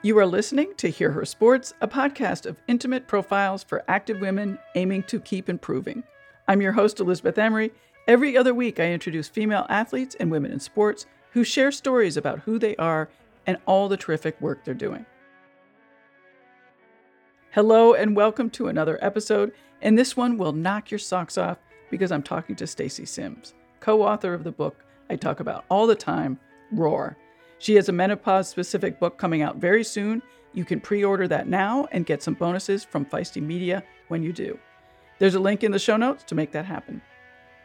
You are listening to Hear Her Sports, a podcast of intimate profiles for active women aiming to keep improving. I'm your host, Elizabeth Emery. Every other week, I introduce female athletes and women in sports who share stories about who they are and all the terrific work they're doing. Hello, and welcome to another episode. And this one will knock your socks off because I'm talking to Stacy Sims, co author of the book I talk about all the time, Roar she has a menopause specific book coming out very soon. You can pre order that now and get some bonuses from Feisty Media when you do. There's a link in the show notes to make that happen.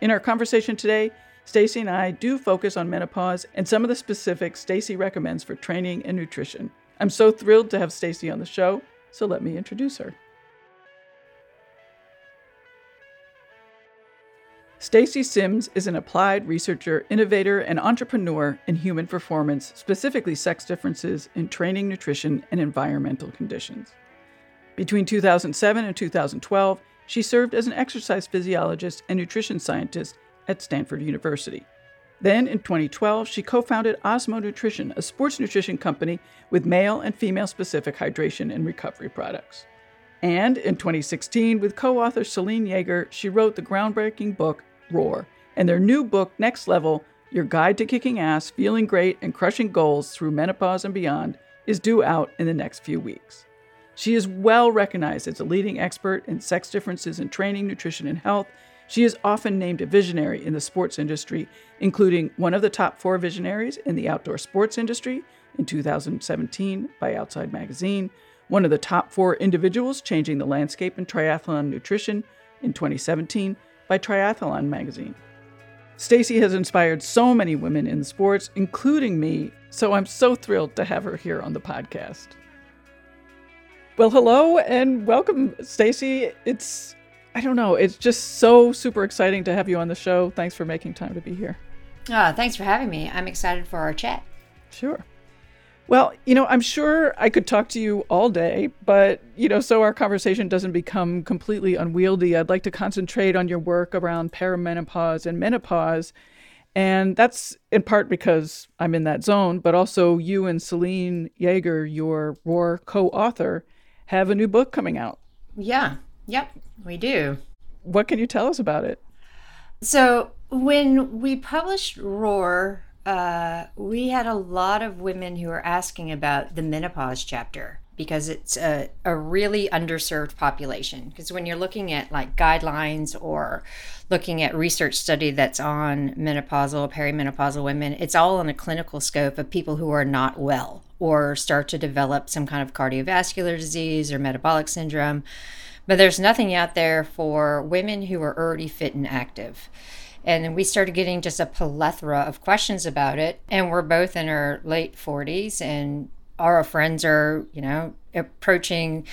In our conversation today, Stacy and I do focus on menopause and some of the specifics Stacy recommends for training and nutrition. I'm so thrilled to have Stacy on the show, so let me introduce her. Stacy Sims is an applied researcher, innovator, and entrepreneur in human performance, specifically sex differences in training, nutrition, and environmental conditions. Between 2007 and 2012, she served as an exercise physiologist and nutrition scientist at Stanford University. Then, in 2012, she co founded Osmo Nutrition, a sports nutrition company with male and female specific hydration and recovery products. And in 2016, with co author Selene Yeager, she wrote the groundbreaking book Roar, and their new book, Next Level Your Guide to Kicking Ass, Feeling Great, and Crushing Goals Through Menopause and Beyond, is due out in the next few weeks. She is well recognized as a leading expert in sex differences in training, nutrition, and health. She is often named a visionary in the sports industry, including one of the top four visionaries in the outdoor sports industry in 2017 by Outside Magazine, one of the top four individuals changing the landscape in triathlon nutrition in 2017 by Triathlon magazine. Stacy has inspired so many women in sports, including me, so I'm so thrilled to have her here on the podcast. Well, hello and welcome, Stacy. It's I don't know, it's just so super exciting to have you on the show. Thanks for making time to be here. Oh, thanks for having me. I'm excited for our chat. Sure. Well, you know, I'm sure I could talk to you all day, but, you know, so our conversation doesn't become completely unwieldy, I'd like to concentrate on your work around perimenopause and menopause. And that's in part because I'm in that zone, but also you and Selene Yeager, your Roar co author, have a new book coming out. Yeah. Yep. We do. What can you tell us about it? So, when we published Roar, uh, we had a lot of women who were asking about the menopause chapter because it's a, a really underserved population. Because when you're looking at like guidelines or looking at research study that's on menopausal, perimenopausal women, it's all in a clinical scope of people who are not well or start to develop some kind of cardiovascular disease or metabolic syndrome. But there's nothing out there for women who are already fit and active. And we started getting just a plethora of questions about it. And we're both in our late 40s, and our friends are, you know, approaching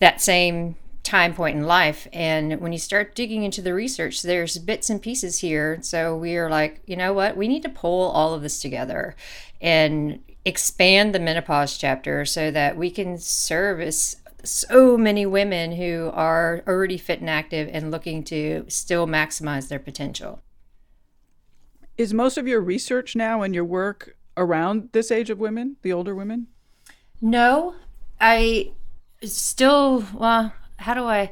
that same time point in life. And when you start digging into the research, there's bits and pieces here. So we are like, you know what? We need to pull all of this together and expand the menopause chapter so that we can service so many women who are already fit and active and looking to still maximize their potential. Is most of your research now and your work around this age of women, the older women? No, I still, well, how do I?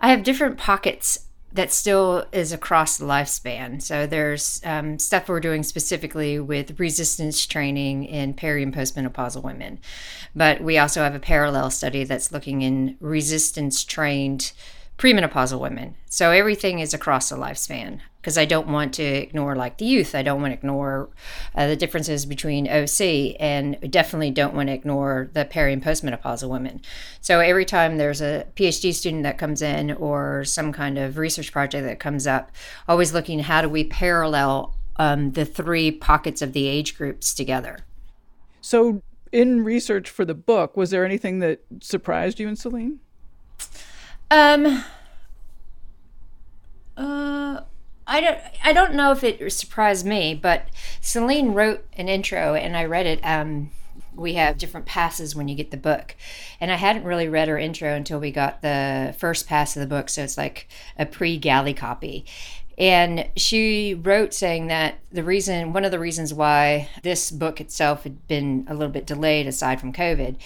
I have different pockets that still is across the lifespan. So there's um, stuff we're doing specifically with resistance training in peri and postmenopausal women, but we also have a parallel study that's looking in resistance trained premenopausal women. So everything is across the lifespan because I don't want to ignore like the youth. I don't want to ignore uh, the differences between OC and definitely don't want to ignore the peri and postmenopausal women. So every time there's a PhD student that comes in or some kind of research project that comes up, always looking how do we parallel um, the three pockets of the age groups together. So in research for the book, was there anything that surprised you and Selene? Um. Uh, I don't. I don't know if it surprised me, but Selene wrote an intro, and I read it. Um, we have different passes when you get the book, and I hadn't really read her intro until we got the first pass of the book, so it's like a pre-galley copy. And she wrote saying that the reason, one of the reasons why this book itself had been a little bit delayed, aside from COVID,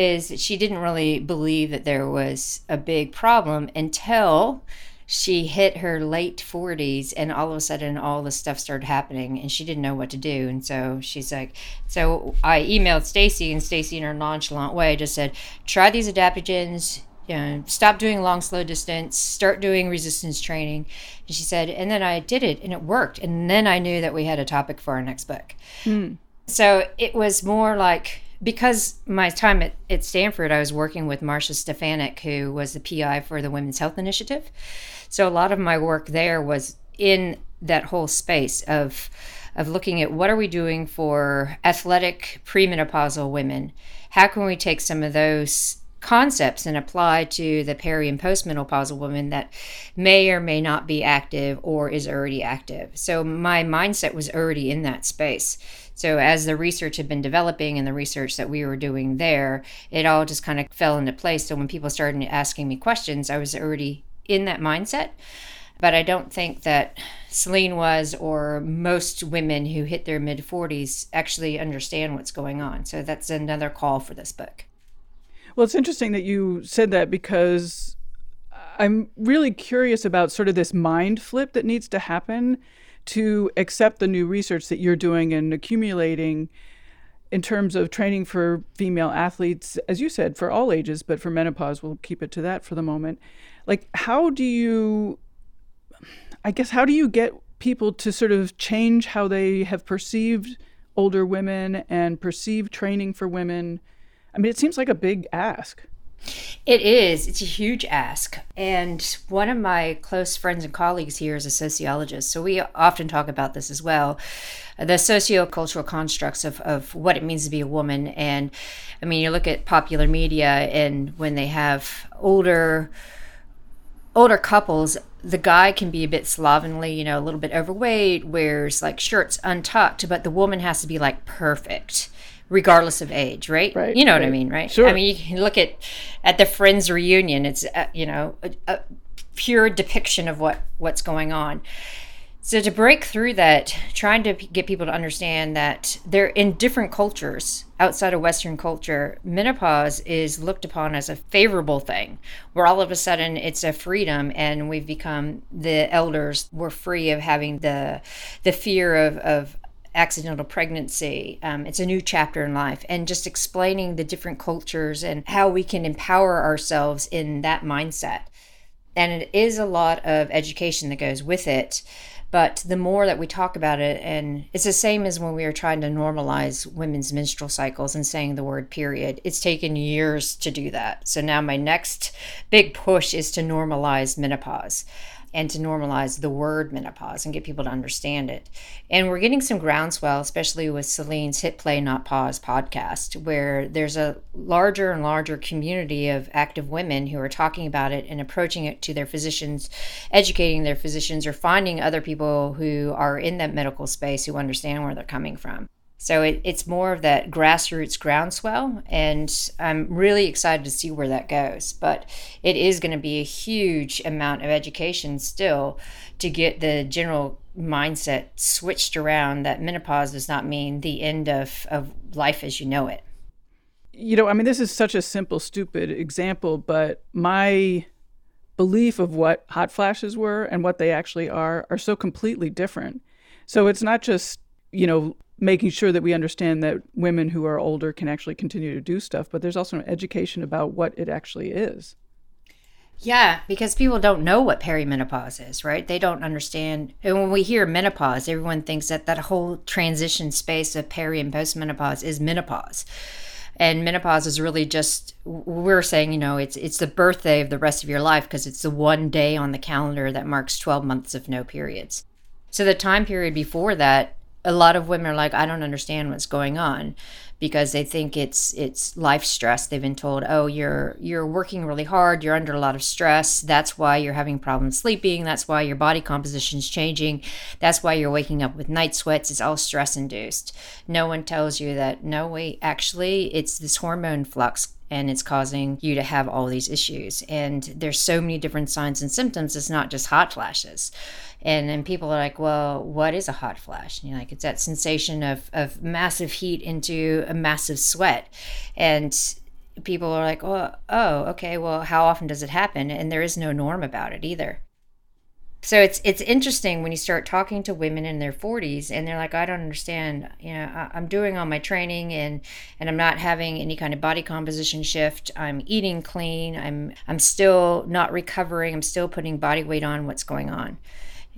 is she didn't really believe that there was a big problem until she hit her late 40s and all of a sudden all this stuff started happening and she didn't know what to do. And so she's like so i emailed stacy and stacy in her nonchalant way just said try these adaptogens you know, stop doing long slow distance start doing resistance training. And she said and then i did it and it worked. And then i knew that we had a topic for our next book. Hmm. so it was more like because my time at, at Stanford, I was working with Marcia Stefanick, who was the PI for the Women's Health Initiative. So a lot of my work there was in that whole space of of looking at what are we doing for athletic premenopausal women? How can we take some of those concepts and apply to the peri and postmenopausal woman that may or may not be active or is already active. So my mindset was already in that space. So as the research had been developing and the research that we were doing there, it all just kind of fell into place. So when people started asking me questions, I was already in that mindset. But I don't think that Selene was, or most women who hit their mid 40s actually understand what's going on. So that's another call for this book. Well, it's interesting that you said that because I'm really curious about sort of this mind flip that needs to happen to accept the new research that you're doing and accumulating in terms of training for female athletes, as you said, for all ages, but for menopause, we'll keep it to that for the moment. Like how do you i guess how do you get people to sort of change how they have perceived older women and perceived training for women i mean it seems like a big ask it is. It's a huge ask. And one of my close friends and colleagues here is a sociologist. So we often talk about this as well the sociocultural constructs of, of what it means to be a woman. And I mean, you look at popular media, and when they have older, older couples, the guy can be a bit slovenly, you know, a little bit overweight, wears like shirts untucked, but the woman has to be like perfect regardless of age, right? Right. You know right. what I mean, right? Sure. I mean, you can look at at the Friends reunion. It's uh, you know a, a, pure depiction of what what's going on. So to break through that, trying to get people to understand that they're in different cultures outside of Western culture, menopause is looked upon as a favorable thing, where all of a sudden it's a freedom, and we've become the elders. We're free of having the the fear of of accidental pregnancy. Um, it's a new chapter in life, and just explaining the different cultures and how we can empower ourselves in that mindset. And it is a lot of education that goes with it but the more that we talk about it, and it's the same as when we were trying to normalize women's menstrual cycles and saying the word period, it's taken years to do that. So now my next big push is to normalize menopause and to normalize the word menopause and get people to understand it. And we're getting some groundswell, especially with Selene's Hit Play Not Pause podcast, where there's a larger and larger community of active women who are talking about it and approaching it to their physicians, educating their physicians, or finding other people who are in that medical space who understand where they're coming from. So it, it's more of that grassroots groundswell, and I'm really excited to see where that goes. But it is going to be a huge amount of education still to get the general mindset switched around that menopause does not mean the end of, of life as you know it. You know, I mean, this is such a simple, stupid example, but my belief of what hot flashes were and what they actually are are so completely different. So it's not just, you know, making sure that we understand that women who are older can actually continue to do stuff, but there's also an education about what it actually is. Yeah, because people don't know what perimenopause is, right? They don't understand. And when we hear menopause, everyone thinks that that whole transition space of peri and postmenopause is menopause. And menopause is really just we're saying, you know, it's it's the birthday of the rest of your life because it's the one day on the calendar that marks 12 months of no periods. So the time period before that a lot of women are like, I don't understand what's going on because they think it's it's life stress. They've been told, "Oh, you're you're working really hard, you're under a lot of stress. That's why you're having problems sleeping. That's why your body composition is changing. That's why you're waking up with night sweats. It's all stress induced." No one tells you that no wait, actually, it's this hormone flux and it's causing you to have all these issues. And there's so many different signs and symptoms. It's not just hot flashes. And then people are like, well, what is a hot flash? And you're like, it's that sensation of, of massive heat into a massive sweat. And people are like, oh, oh, okay, well, how often does it happen? And there is no norm about it either. So it's it's interesting when you start talking to women in their 40s and they're like, I don't understand. You know, I, I'm doing all my training and and I'm not having any kind of body composition shift. I'm eating clean. I'm I'm still not recovering. I'm still putting body weight on. What's going on?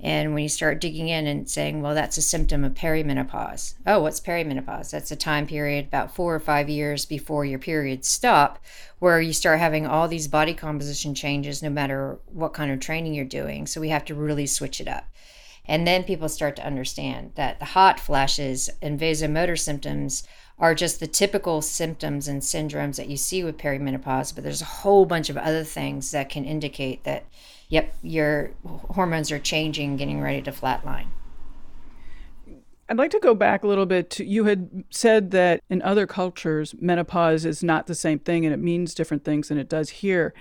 And when you start digging in and saying, well, that's a symptom of perimenopause. Oh, what's perimenopause? That's a time period about four or five years before your periods stop, where you start having all these body composition changes no matter what kind of training you're doing. So we have to really switch it up. And then people start to understand that the hot flashes and vasomotor symptoms are just the typical symptoms and syndromes that you see with perimenopause, but there's a whole bunch of other things that can indicate that yep, your hormones are changing, getting ready to flatline. I'd like to go back a little bit to you had said that in other cultures, menopause is not the same thing and it means different things than it does here.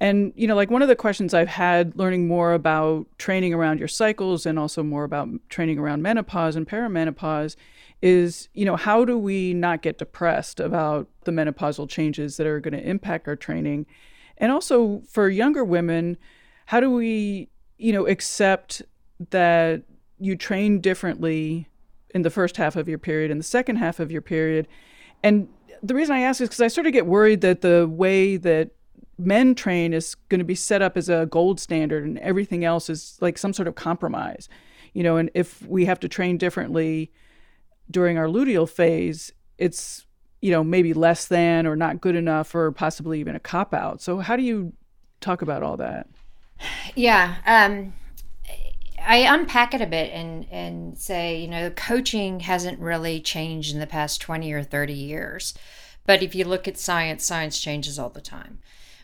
And, you know, like one of the questions I've had learning more about training around your cycles and also more about training around menopause and perimenopause is, you know, how do we not get depressed about the menopausal changes that are going to impact our training? And also for younger women, how do we, you know, accept that you train differently in the first half of your period and the second half of your period? And the reason I ask is because I sort of get worried that the way that men train is going to be set up as a gold standard and everything else is like some sort of compromise. You know, and if we have to train differently during our luteal phase, it's you know maybe less than or not good enough or possibly even a cop out. So how do you talk about all that? Yeah. Um, I unpack it a bit and, and say, you know, coaching hasn't really changed in the past 20 or 30 years. But if you look at science, science changes all the time.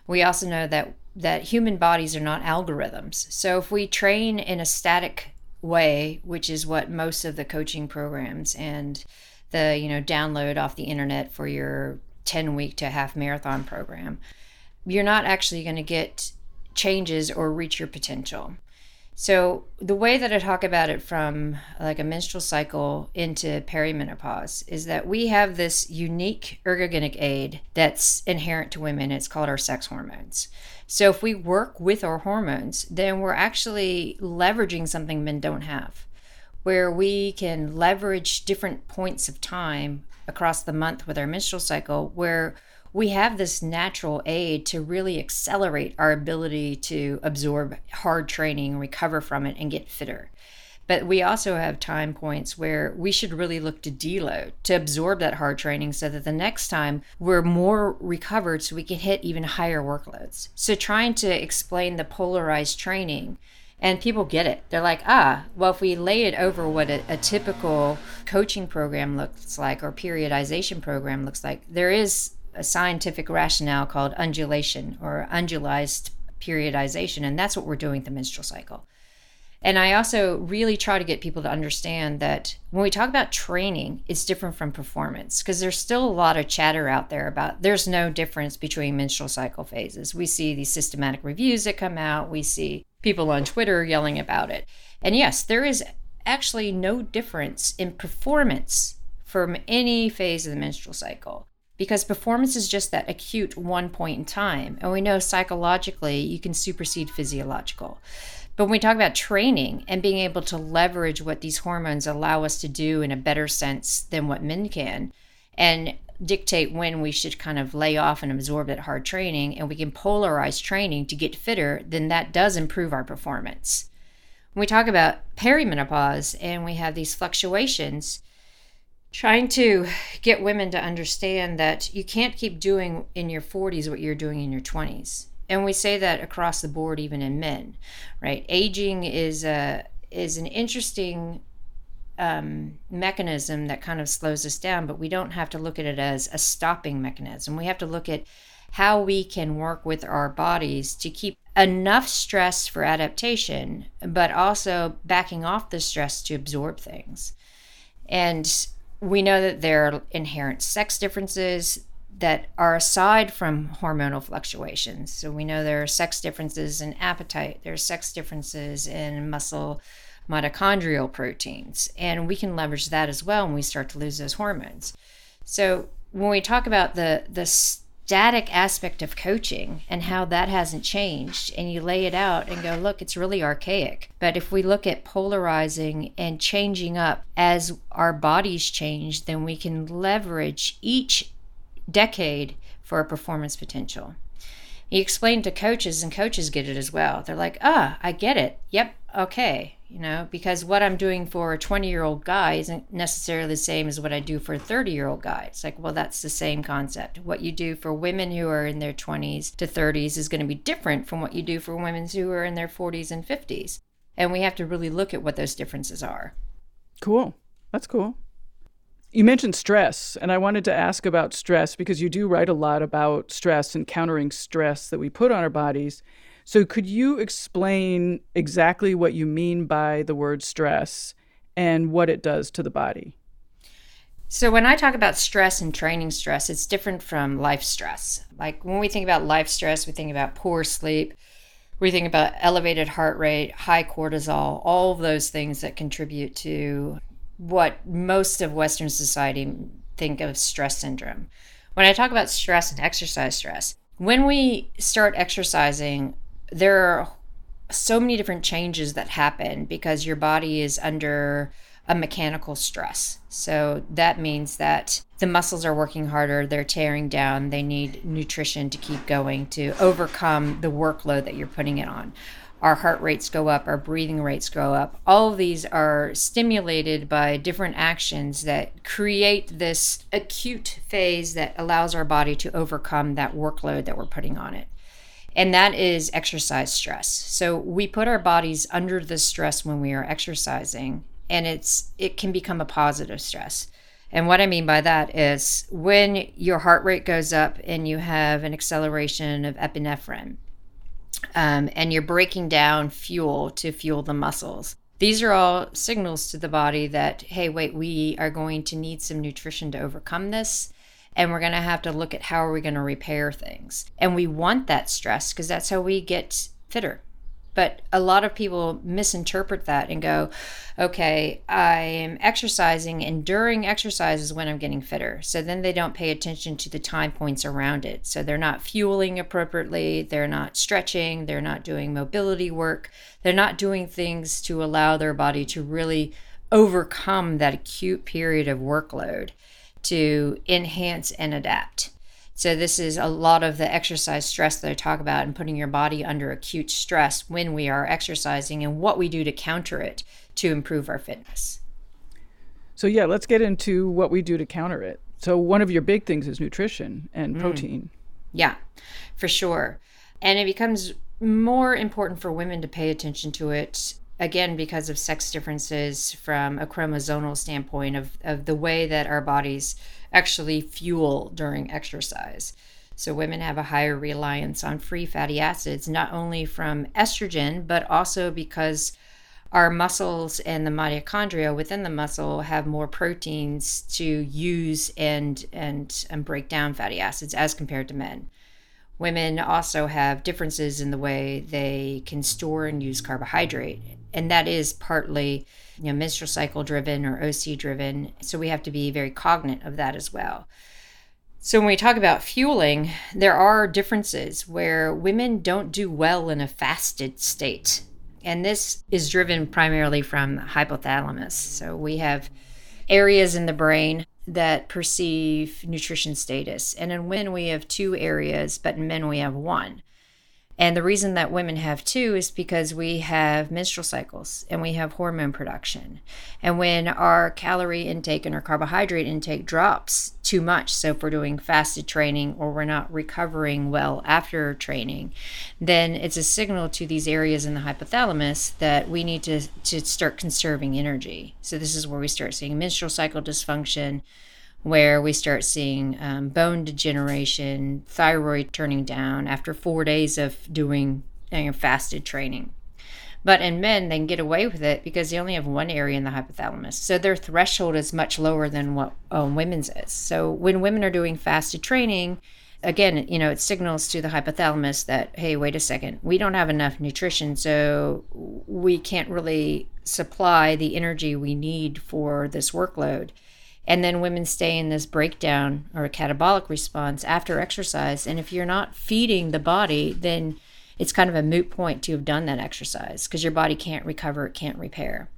We also know that, that human bodies are not algorithms. So if we train in a static way, which is what most of the coaching programs and the, you know, download off the internet for your 10 week to half marathon program, you're not actually going to get changes or reach your potential. So the way that I talk about it from like a menstrual cycle into perimenopause is that we have this unique ergogenic aid that's inherent to women. It's called our sex hormones. So if we work with our hormones, then we're actually leveraging something men don't have, where we can leverage different points of time across the month with our menstrual cycle where we have this natural aid to really accelerate our ability to absorb hard training, recover from it, and get fitter. But we also have time points where we should really look to deload, to absorb that hard training so that the next time we're more recovered so we can hit even higher workloads. So, trying to explain the polarized training and people get it. They're like, ah, well, if we lay it over what a, a, typical coaching program looks like or periodization program looks like, there is a scientific rationale called undulation or undulized periodization, and that's what we're doing the menstrual cycle. And I also really try to get people to understand that when we talk about training, it's different from performance because there's still a lot of chatter out there about there's no difference between menstrual cycle phases. We see these systematic reviews that come out, we see people on Twitter yelling about it. And yes, there is actually no difference in performance from any phase of the menstrual cycle because performance is just that acute one point in time. And we know psychologically you can supersede physiological. But when we talk about training and being able to leverage what these hormones allow us to do in a better sense than what men can, and dictate when we should kind of lay off and absorb that hard training, and we can polarize training to get fitter, then that does improve our performance. When we talk about perimenopause and we have these fluctuations, trying to get women to understand that you can't keep doing in your 40s what you're doing in your 20s and we say that across the board even in men right? Aging is a is an interesting um, mechanism that kind of slows us down but we don't have to look at it as a stopping mechanism. We have to look at how we can work with our bodies to keep enough stress for adaptation but also backing off the stress to absorb things. And we know that there are inherent sex differences that are aside from hormonal fluctuations. So we know there are sex differences in appetite, there are sex differences in muscle mitochondrial proteins, and we can leverage that as well when we start to lose those hormones. So when we talk about the the static aspect of coaching and how that hasn't changed and you lay it out and go look it's really archaic. But if we look at polarizing and changing up as our bodies change then we can leverage each decade for a performance potential. He explained to coaches and coaches get it as well. They're like ah i get it. Yep okay you know, because what I'm doing for a 20 year old guy isn't necessarily the same as what I do for a 30 year old guy. It's like, well, that's the same concept. What you do for women who are in their 20s to 30s is going to be different from what you do for women who are in their 40s and 50s. And we have to really look at what those differences are. Cool. That's cool. You mentioned stress, and I wanted to ask about stress because you do write a lot about stress and countering stress that we put on our bodies. So, could you explain exactly what you mean by the word stress and what it does to the body? So, when I talk about stress and training stress, it's different from life stress. Like when we think about life stress, we think about poor sleep, we think about elevated heart rate, high cortisol, all of those things that contribute to what most of Western society think of stress syndrome. When I talk about stress and exercise stress, when we start exercising, there are so many different changes that happen because your body is under a mechanical stress. So that means that the muscles are working harder, they're tearing down, they need nutrition to keep going to overcome the workload that you're putting it on. Our heart rates go up, our breathing rates go up. All of these are stimulated by different actions that create this acute phase that allows our body to overcome that workload that we're putting on it and that is exercise stress. So we put our bodies under the stress when we are exercising and it's it can become a positive stress. And what I mean by that is when your heart rate goes up and you have an acceleration of epinephrine, um, and you're breaking down fuel to fuel the muscles. These are all signals to the body that, hey, wait, we are going to need some nutrition to overcome this and we're going to have to look at how are we going to repair things. And we want that stress because that's how we get fitter. But a lot of people misinterpret that and go, okay, I am exercising, and during exercise is when I'm getting fitter. So then they don't pay attention to the time points around it. So they're not fueling appropriately, they're not stretching, they're not doing mobility work, they're not doing things to allow their body to really overcome that acute period of workload to enhance and adapt. So, this is a lot of the exercise stress that I talk about and putting your body under acute stress when we are exercising and what we do to counter it to improve our fitness. So, yeah, let's get into what we do to counter it. So, one of your big things is nutrition and mm. protein. Yeah, for sure. And it becomes more important for women to pay attention to it again because of sex differences from a chromosomal standpoint of, of the way that our bodies actually fuel during exercise. So, women have a higher reliance on free fatty acids, not only from estrogen, but also because our muscles and the mitochondria within the muscle have more proteins to use and, and, and break down fatty acids as compared to men. Women also have differences in the way they can store and use carbohydrate and that is partly you know menstrual cycle driven or OC driven. So we have to be very cognizant of that as well. So when we talk about fueling, there are differences where women don't do well in a fasted state. And this is driven primarily from hypothalamus. So we have areas in the brain that perceive nutrition status. And in women, we have two areas, but in men, we have one. And the reason that women have two is because we have menstrual cycles and we have hormone production. And when our calorie intake and our carbohydrate intake drops too much, so if we're doing fasted training or we're not recovering well after training, then it's a signal to these areas in the hypothalamus that we need to, to start conserving energy. So this is where we start seeing menstrual cycle dysfunction where we start seeing um, bone degeneration, thyroid turning down after four days of doing you know, fasted training. But in men, they can get away with it because they only have one area in the hypothalamus. So their threshold is much lower than what um, women's is. So when women are doing fasted training, again, you know, it signals to the hypothalamus that, hey, wait a second, we don't have enough nutrition, so we can't really supply the energy we need for this workload And then women stay in this breakdown or a catabolic response after exercise. And if you're not feeding the body, then it's kind of a moot point to have done that exercise because your body can't recover, it can't repair.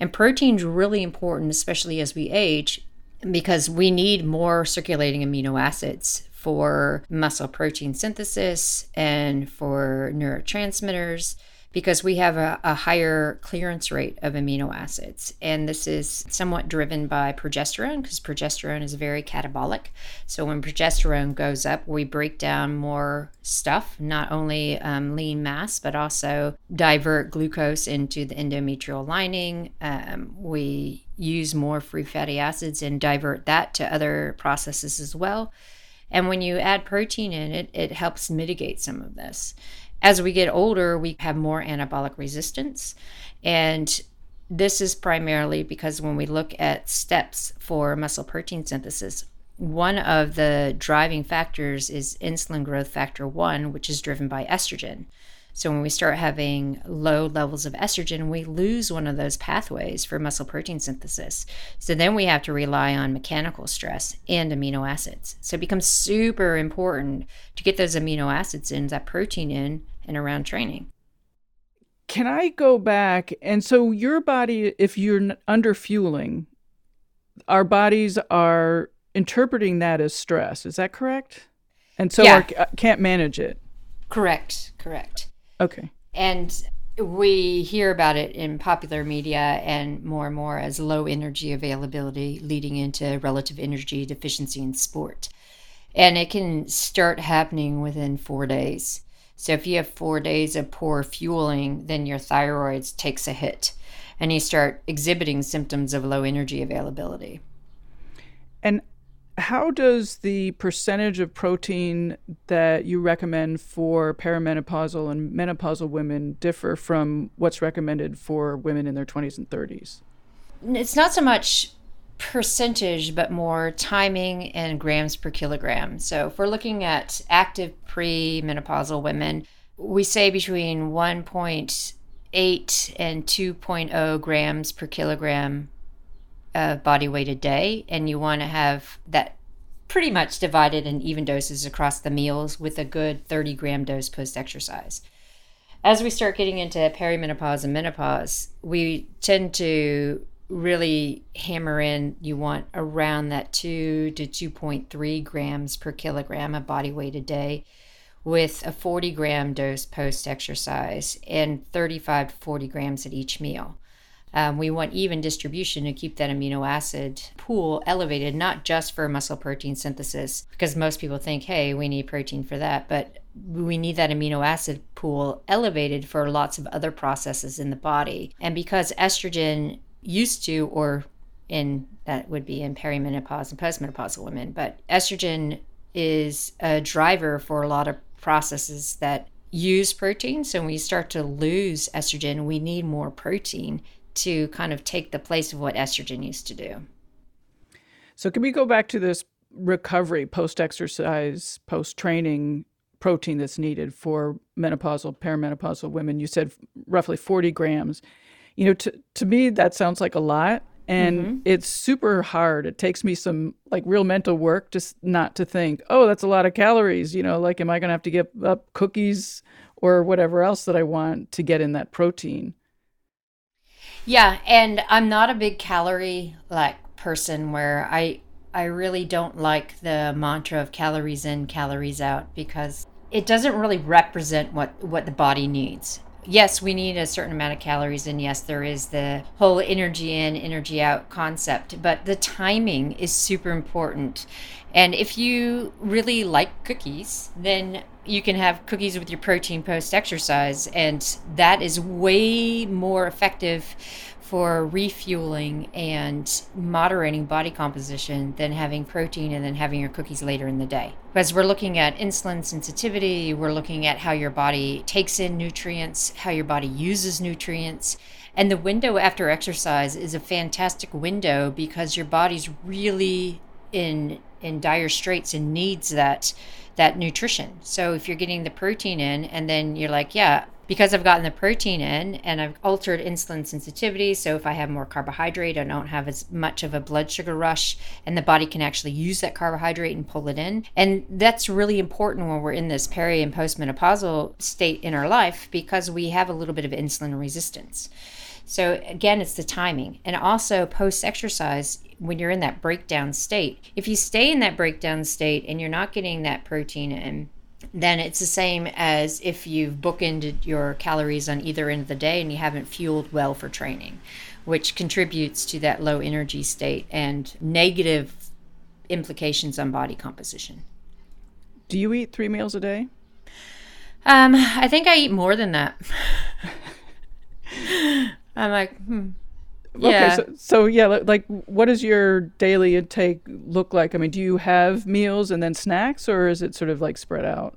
And protein's really important, especially as we age, because we need more circulating amino acids for muscle protein synthesis and for neurotransmitters because we have a, a, higher clearance rate of amino acids. And this is somewhat driven by progesterone because progesterone is very catabolic. So when progesterone goes up, we break down more stuff, not only um, lean mass, but also divert glucose into the endometrial lining. Um, we use more free fatty acids and divert that to other processes as well. And when you add protein in, it, it helps mitigate some of this. As we get older, we have more anabolic resistance. And this is primarily because when we look at steps for muscle protein synthesis, one of the driving factors is insulin growth factor 1, which is driven by estrogen. So when we start having low levels of estrogen, we lose one of those pathways for muscle protein synthesis. So then we have to rely on mechanical stress and amino acids. So it becomes super important to get those amino acids in, that protein in, and around training. Can I go back? And so your body, if you're under fueling, our bodies are interpreting that as stress. Is that correct? And so yeah. our, can't manage it. Correct. Correct. Okay. And we hear about it in popular media and more and more as low energy availability leading into relative energy deficiency in sport. And it can start happening within four days. So if you have four days of poor fueling, then your thyroid takes a hit and you start exhibiting symptoms of low energy availability. And how does the percentage of protein that you recommend for perimenopausal and menopausal women differ from what's recommended for women in their 20s and 30s? It's not so much percentage, but more timing and grams per kilogram. So if we're looking at active premenopausal women, we say between 1.8 and 2.0 grams per kilogram of body weight a day, and you want to have that pretty much divided in even doses across the meals with a good 30 gram dose post exercise. As we start getting into perimenopause and menopause, we tend to really hammer in you want around that 2 to 2.3 grams per kilogram of body weight a day with a 40 gram dose post exercise and 35 to 40 grams at each meal. Um, we want even distribution to keep that amino acid pool elevated, not just for muscle protein synthesis, because most people think, hey, we need protein for that, but we need that amino acid pool elevated for lots of other processes in the body. And because estrogen used to, or in that would be in perimenopause and postmenopausal women, but estrogen is a driver for a lot of processes that use protein. So when we start to lose estrogen, we need more protein to kind of take the place of what estrogen used to do. So, can we go back to this recovery post exercise, post training protein that's needed for menopausal, perimenopausal women? You said roughly 40 grams. You know, to, to me, that sounds like a lot. And mm-hmm. it's super hard. It takes me some like real mental work just not to think, oh, that's a lot of calories. You know, like, am I going to have to give up cookies or whatever else that I want to get in that protein? Yeah, and I'm not a big calorie like person where I I really don't like the mantra of calories in, calories out because it doesn't really represent what what the body needs. Yes, we need a certain amount of calories and yes, there is the whole energy in, energy out concept, but the timing is super important. And if you really like cookies, then you can have cookies with your protein post exercise, and that is way more effective for refueling and moderating body composition than having protein and then having your cookies later in the day. Because we're looking at insulin sensitivity, we're looking at how your body takes in nutrients, how your body uses nutrients. And the window after exercise is a fantastic window because your body's really in in dire straits and needs that that nutrition. So if you're getting the protein in and then you're like, yeah, because I've gotten the protein in and I've altered insulin sensitivity. So if I have more carbohydrate, I don't have as much of a blood sugar rush, and the body can actually use that carbohydrate and pull it in. And that's really important when we're in this peri and postmenopausal state in our life because we have a little bit of insulin resistance. So again, it's the timing. And also post exercise, when you're in that breakdown state, if you stay in that breakdown state and you're not getting that protein in, then it's the same as if you've bookended your calories on either end of the day and you haven't fueled well for training, which contributes to that low energy state and negative implications on body composition. Do you eat three meals a day? Um, I think I eat more than that. I'm like, hmm. Yeah. Okay, so, so yeah, like, what does your daily intake look like? I mean, do you have meals and then snacks, or is it sort of like spread out?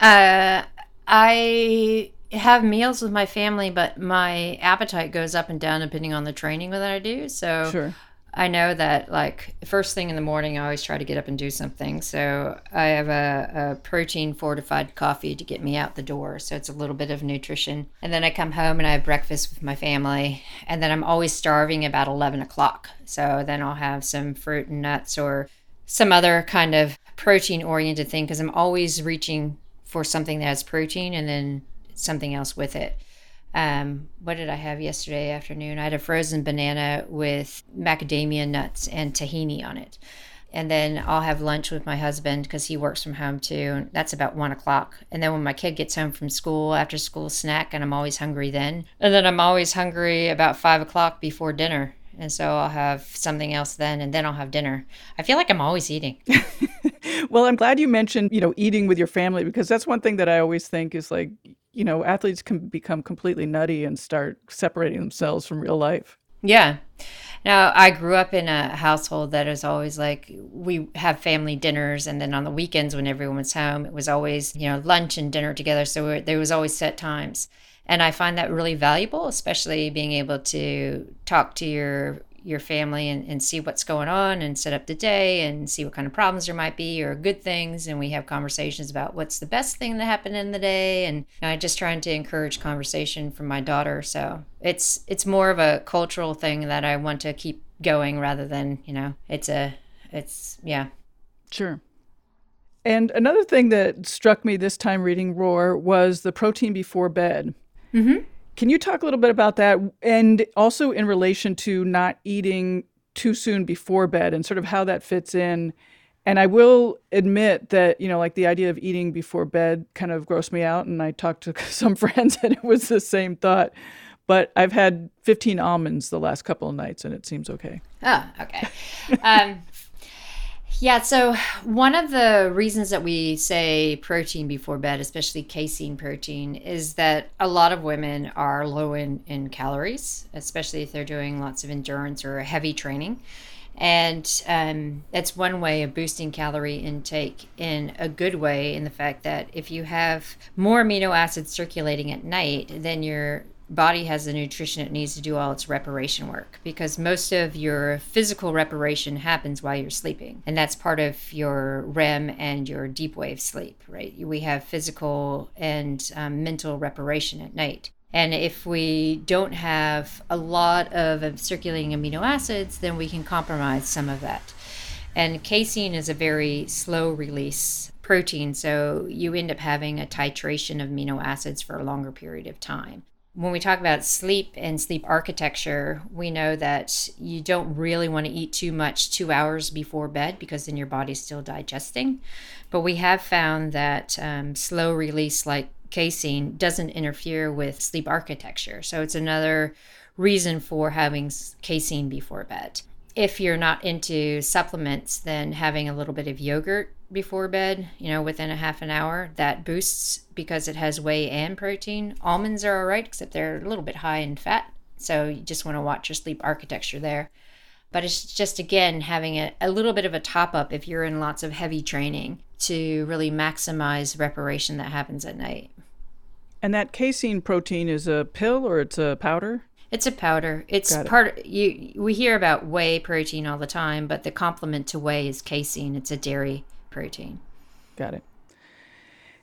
Uh, I have meals with my family, but my appetite goes up and down depending on the training that I do. So sure. I know that like first thing in the morning, I always try to get up and do something. So I have a, a, protein fortified coffee to get me out the door. So it's a little bit of nutrition. And then I come home and I have breakfast with my family. And then I'm always starving about 11 o'clock. So then I'll have some fruit and nuts or some other kind of protein oriented thing because I'm always reaching for something that has protein and then something else with it um, what did I have yesterday afternoon? I had a frozen banana with macadamia nuts and tahini on it. And then I'll have lunch with my husband because he works from home too. That's about one o'clock. And then when my kid gets home from school, after school snack, and I'm always hungry then. And then I'm always hungry about five o'clock before dinner. And so I'll have something else then, and then I'll have dinner. I feel like I'm always eating. well, I'm glad you mentioned, you know, eating with your family because that's one thing that I always think is like, you know, athletes can become completely nutty and start separating themselves from real life. Yeah. Now, I grew up in a household that is always like we have family dinners, and then on the weekends when everyone was home, it was always you know lunch and dinner together. So there was always set times, and I find that really valuable, especially being able to talk to your your family and, and see what's going on and set up the day and see what kind of problems there might be or good things. And we have conversations about what's the best thing that happened in the day. And know, just trying to encourage conversation from my daughter. So it's it's more of a cultural thing that I want to keep going rather than, you know, it's a it's yeah. Sure. And another thing that struck me this time reading Roar was the protein before bed. Mm-hmm. Can you talk a little bit about that and also in relation to not eating too soon before bed and sort of how that fits in? And I will admit that, you know, like the idea of eating before bed kind of grossed me out. And I talked to some friends and it was the same thought. But I've had 15 almonds the last couple of nights and it seems okay. Oh, okay. Um, yeah, so one of the reasons that we say protein before bed, especially casein protein, is that a lot of women are low in, in calories, especially if they're doing lots of endurance or heavy training. And um, that's one way of boosting calorie intake in a good way, in the fact that if you have more amino acids circulating at night, then you're body has the nutrition it needs to do all its reparation work because most of your physical reparation happens while you're sleeping. And that's part of your rem and your deep wave sleep right? We have physical and um, mental reparation at night. And if we don't have a lot of circulating amino acids then we can compromise some of that. And casein is a very slow release protein so you end up having a titration of amino acids for a longer period of time when we talk about sleep and sleep architecture, we know that you don't really want to eat too much two hours before bed because then your body's still digesting. But we have found that um, slow release, like casein, doesn't interfere with sleep architecture. So it's another reason for having casein before bed. If you're not into supplements, then having a little bit of yogurt before bed, you know, within a half an hour. That boosts because it has whey and protein. Almonds are all right, except they're a little bit high in fat. So you just want to watch your sleep architecture there. But it's just, again, having a, a little bit of a top up if you're in lots of heavy training to really maximize reparation that happens at night. And that casein protein is a pill or it's a powder? It's a powder. It's it. part. You we hear about whey protein all the time, but the complement to whey is casein. It's a dairy protein. Got it.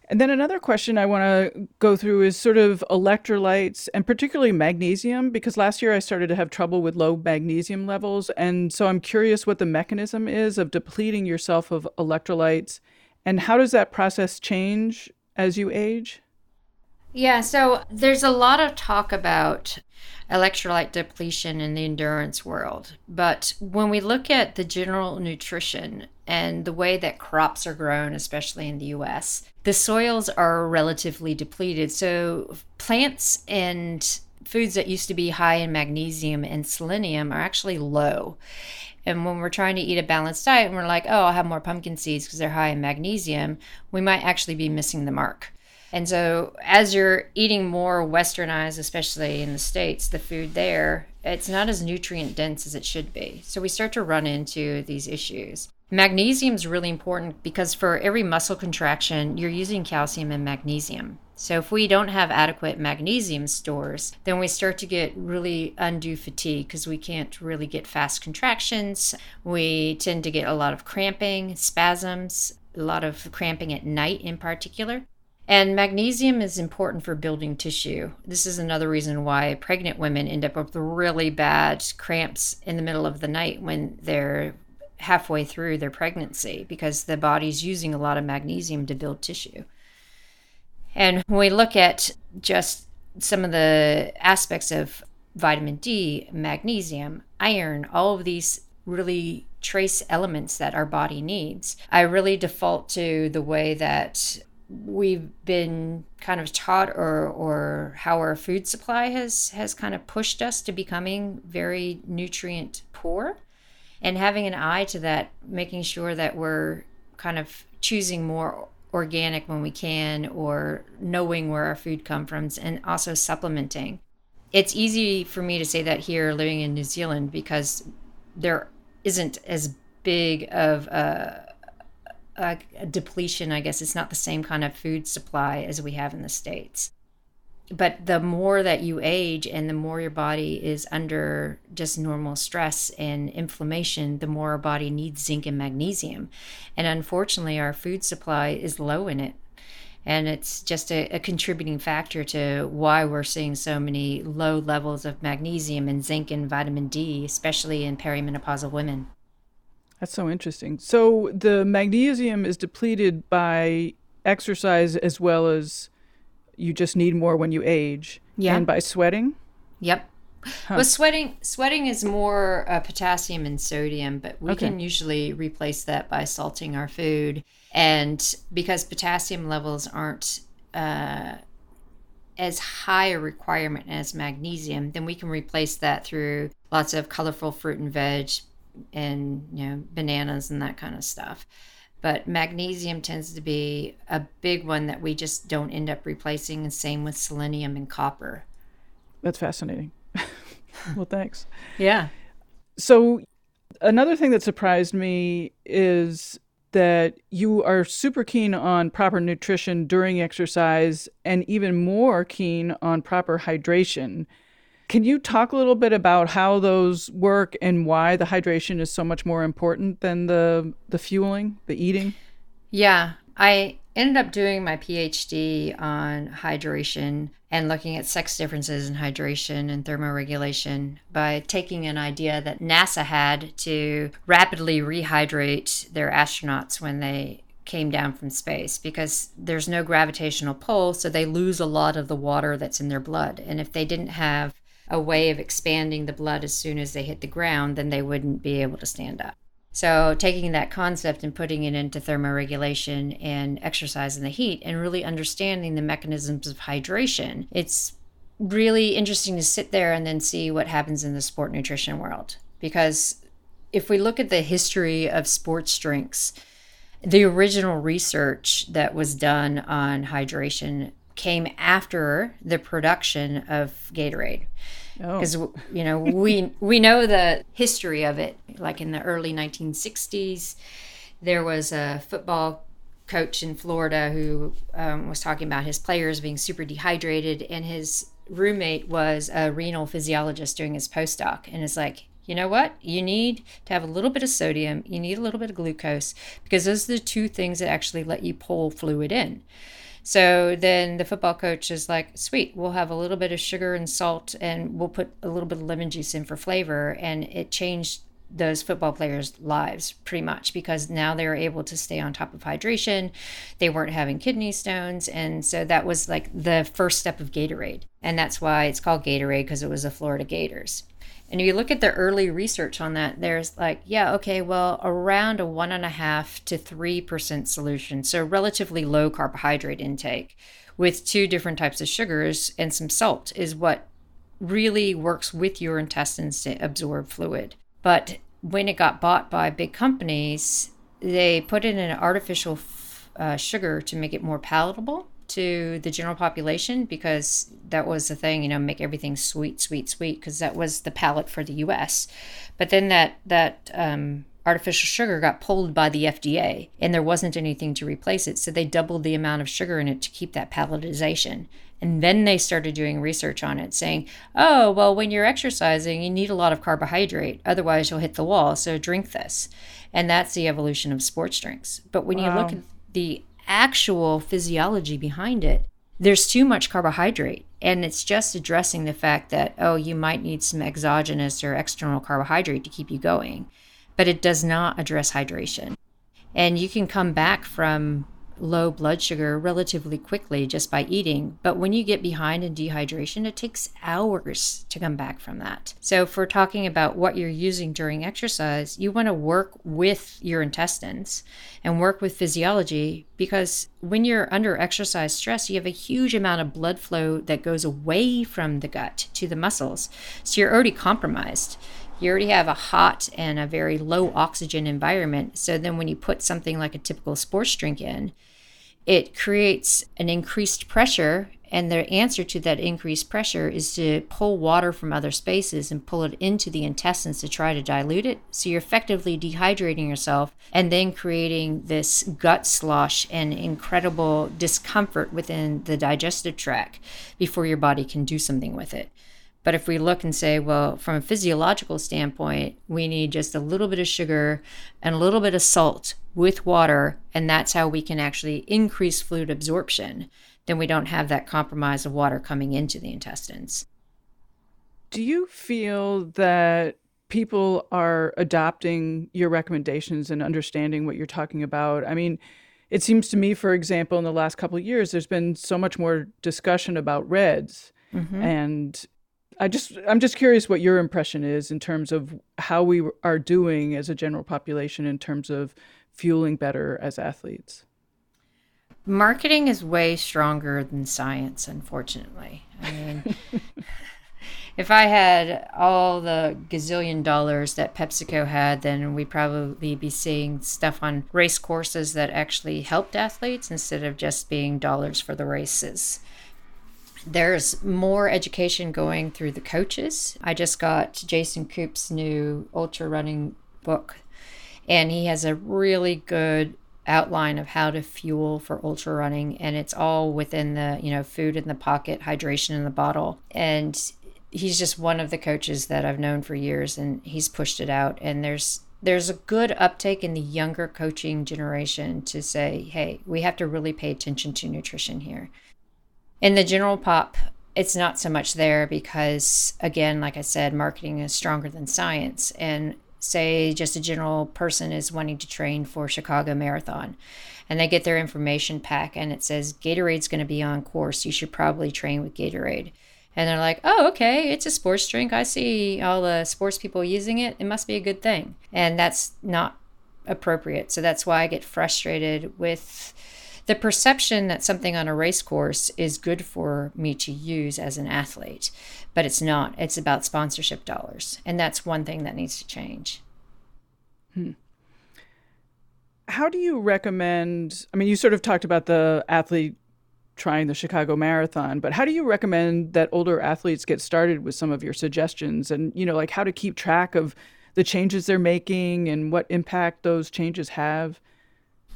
And then another question I want to go through is sort of electrolytes and particularly magnesium, because last year I started to have trouble with low magnesium levels. And so I'm curious what the mechanism is of depleting yourself of electrolytes and how does that process change as you age? Yeah, so there's a lot of talk about electrolyte depletion in the endurance world. But when we look at the general nutrition and the way that crops are grown, especially in the US, the soils are relatively depleted. So plants and foods that used to be high in magnesium and selenium are actually low. And when we're trying to eat a balanced diet and we're like, oh, I'll have more pumpkin seeds because they're high in magnesium, we might actually be missing the mark. And so, as you're eating more westernized, especially in the States, the food there, it's not as nutrient dense as it should be. So, we start to run into these issues. Magnesium is really important because for every muscle contraction, you're using calcium and magnesium. So, if we don't have adequate magnesium stores, then we start to get really undue fatigue because we can't really get fast contractions. We tend to get a lot of cramping, spasms, a lot of cramping at night in particular. And magnesium is important for building tissue. This is another reason why pregnant women end up with really bad cramps in the middle of the night when they're halfway through their pregnancy because the body's using a lot of magnesium to build tissue. And when we look at just some of the aspects of vitamin D, magnesium, iron, all of these really trace elements that our body needs, I really default to the way that we've been kind of taught or or how our food supply has has kind of pushed us to becoming very nutrient poor. And having an eye to that making sure that we're kind of choosing more organic when we can or knowing where our food comes from and also supplementing. It's easy for me to say that here living in New Zealand because there isn't as big of a depletion, I guess. It's not the same kind of food supply as we have in the States. But the more that you age and the more your body is under just normal stress and inflammation, the more our body needs zinc and magnesium. And unfortunately, our food supply is low in it and it's just a, a, contributing factor to why we're seeing so many low levels of magnesium and zinc and vitamin D, especially in perimenopausal women. That's so interesting. So the magnesium is depleted by exercise as well as you just need more when you age. Yeah. And by sweating? Yep. Huh. Well, sweating sweating is more uh, potassium and sodium, but we okay. can usually replace that by salting our food. And because potassium levels aren't uh, as high a requirement as magnesium, then we can replace that through lots of colorful fruit and veg, and you know bananas and that kind of stuff. But magnesium tends to be a big one that we just don't end up replacing and same with selenium and copper. That's fascinating. Well thanks. Yeah. So another thing that surprised me is that you are super keen on proper nutrition during exercise and even more keen on proper hydration can you talk a little bit about how those work and why the hydration is so much more important than the the fueling, the eating? Yeah, I ended up doing my PhD on hydration and looking at sex differences in hydration and thermoregulation by taking an idea that NASA had to rapidly rehydrate their astronauts when they came down from space because there's no gravitational pull, so they lose a lot of the water that's in their blood. And if they didn't have a way of expanding the blood as soon as they hit the ground, then they wouldn't be able to stand up. So, taking that concept and putting it into thermoregulation and exercise in the heat and really understanding the mechanisms of hydration, it's really interesting to sit there and then see what happens in the sport nutrition world. Because if we look at the history of sports drinks, the original research that was done on hydration came after the production of Gatorade. Because oh. you know we we know the history of it. Like in the early 1960s, there was a football coach in Florida who um, was talking about his players being super dehydrated, and his roommate was a renal physiologist doing his postdoc, and it's like, you know what? You need to have a little bit of sodium, you need a little bit of glucose, because those are the two things that actually let you pull fluid in. So then the football coach is like, sweet, we'll have a little bit of sugar and salt and we'll put a little bit of lemon juice in for flavor. And it changed those football players' lives pretty much because now they were able to stay on top of hydration. They weren't having kidney stones. And so that was like the first step of Gatorade. And that's why it's called Gatorade because it was the Florida Gators. And if you look at the early research on that, there's like, yeah, okay, well, around a one and a half to three percent solution, so relatively low carbohydrate intake with two different types of sugars and some salt is what really works with your intestines to absorb fluid. But when it got bought by big companies, they put in an artificial uh, sugar to make it more palatable to the general population because that was the thing, you know, make everything sweet, sweet, sweet, because that was the palate for the U.S. But then that that um, artificial sugar got pulled by the FDA, and there wasn't anything to replace it, so they doubled the amount of sugar in it to keep that palatization. And then they started doing research on it, saying, "Oh, well, when you're exercising, you need a lot of carbohydrate, otherwise you'll hit the wall. So drink this." And that's the evolution of sports drinks. But when wow. you look at the actual physiology behind it, there's too much carbohydrate. And it's just addressing the fact that, oh, you might need some exogenous or external carbohydrate to keep you going. But it does not address hydration. And you can come back from low blood sugar relatively quickly just by eating. But when you get behind in dehydration, it takes hours to come back from that. So, we're talking about what you're using during exercise, you want to work with your intestines and work with physiology because when you're under exercise stress, you have a huge amount of blood flow that goes away from the gut to the muscles. So, you're already compromised you already have a hot and a very low oxygen environment. So then when you put something like a typical sports drink in, it creates an increased pressure. And the answer to that increased pressure is to pull water from other spaces and pull it into the intestines to try to dilute it. So you're effectively dehydrating yourself and then creating this gut slosh and incredible discomfort within the digestive tract before your body can do something with it. But if we look and say, well, from a physiological standpoint, we need just a little bit of sugar and a little bit of salt with water, and that's how we can actually increase fluid absorption, then we don't have that compromise of water coming into the intestines. Do you feel that people are adopting your recommendations and understanding what you're talking about? I mean, it seems to me, for example, in the last couple of years, there's been so much more discussion about RED-S. Mm-hmm. And I just I'm just curious what your impression is in terms of how we are doing as a general population in terms of fueling better as athletes. Marketing is way stronger than science, unfortunately. I mean, if I had all the gazillion dollars that PepsiCo had, then we'd probably be seeing stuff on race courses that actually helped athletes instead of just being dollars for the races there's more education going through the coaches. I just got Jason Koop's new ultra running book, and he has a really good outline of how to fuel for ultra running and it's all within the you know food in the pocket hydration in the bottle. And he's just one of the coaches that I've known for years and he's pushed it out. And there's there's a good uptake in the younger coaching generation to say hey we have to really pay attention to nutrition here in the general pop, it's not so much there because, again, like I said, marketing is stronger than science. And say just a general person is wanting to train for Chicago Marathon and they get their information pack and it says Gatorade's going to be on course. You should probably train with Gatorade. And they're like, oh, okay, it's a sports drink. I see all the sports people using it. It must be a good thing. And that's not appropriate. So that's why I get frustrated with the perception that something on a race course is good for me to use as an athlete, but it's not. It's about sponsorship dollars. And that's one thing that needs to change. Hmm. How do you recommend? I mean, you sort of talked about the athlete trying the Chicago Marathon, but how do you recommend that older athletes get started with some of your suggestions and, you know, like how to keep track of the changes they're making and what impact those changes have?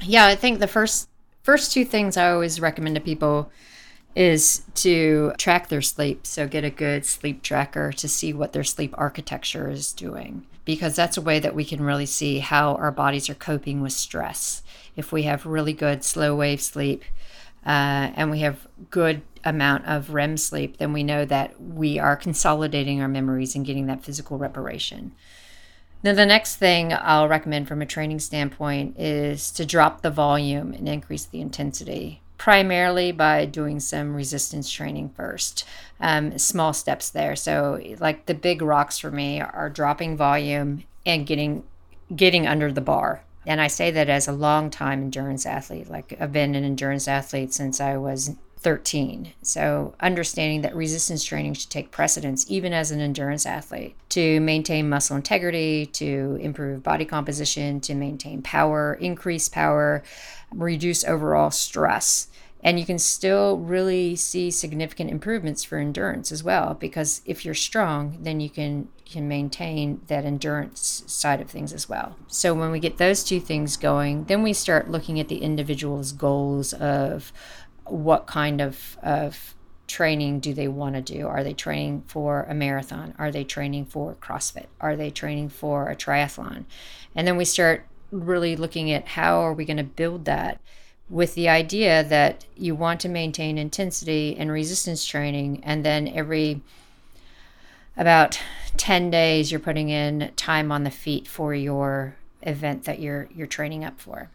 Yeah, I think the first first two things I always recommend to people is to track their sleep. So get a good sleep tracker to see what their sleep architecture is doing because that's a way that we can really see how our bodies are coping with stress. If we have really good slow wave sleep, uh, and we have good amount of REM sleep, then we know that we are consolidating our memories and getting that physical reparation. Now, the next thing I'll recommend from a training standpoint is to drop the volume and increase the intensity, primarily by doing some resistance training first. Um, small steps there. So, like the big rocks for me are dropping volume and getting getting under the bar. And I say that as a long time endurance athlete. Like I've been an endurance athlete since I was 13. So, understanding that resistance training should take precedence, even as an endurance athlete, to maintain muscle integrity, to improve body composition, to maintain power, increase power, reduce overall stress. And you can still really see significant improvements for endurance as well, because if you're strong, then you can can maintain that endurance side of things as well. So when we get those two things going, then we start looking at the individual's goals of what kind of, of training do they want to do? Are they training for a marathon? Are they training for CrossFit? Are they training for a triathlon? And then we start really looking at how are we going to build that with the idea that you want to maintain intensity and resistance training and then every about 10 days you're putting in time on the feet for your event that you're you're training up for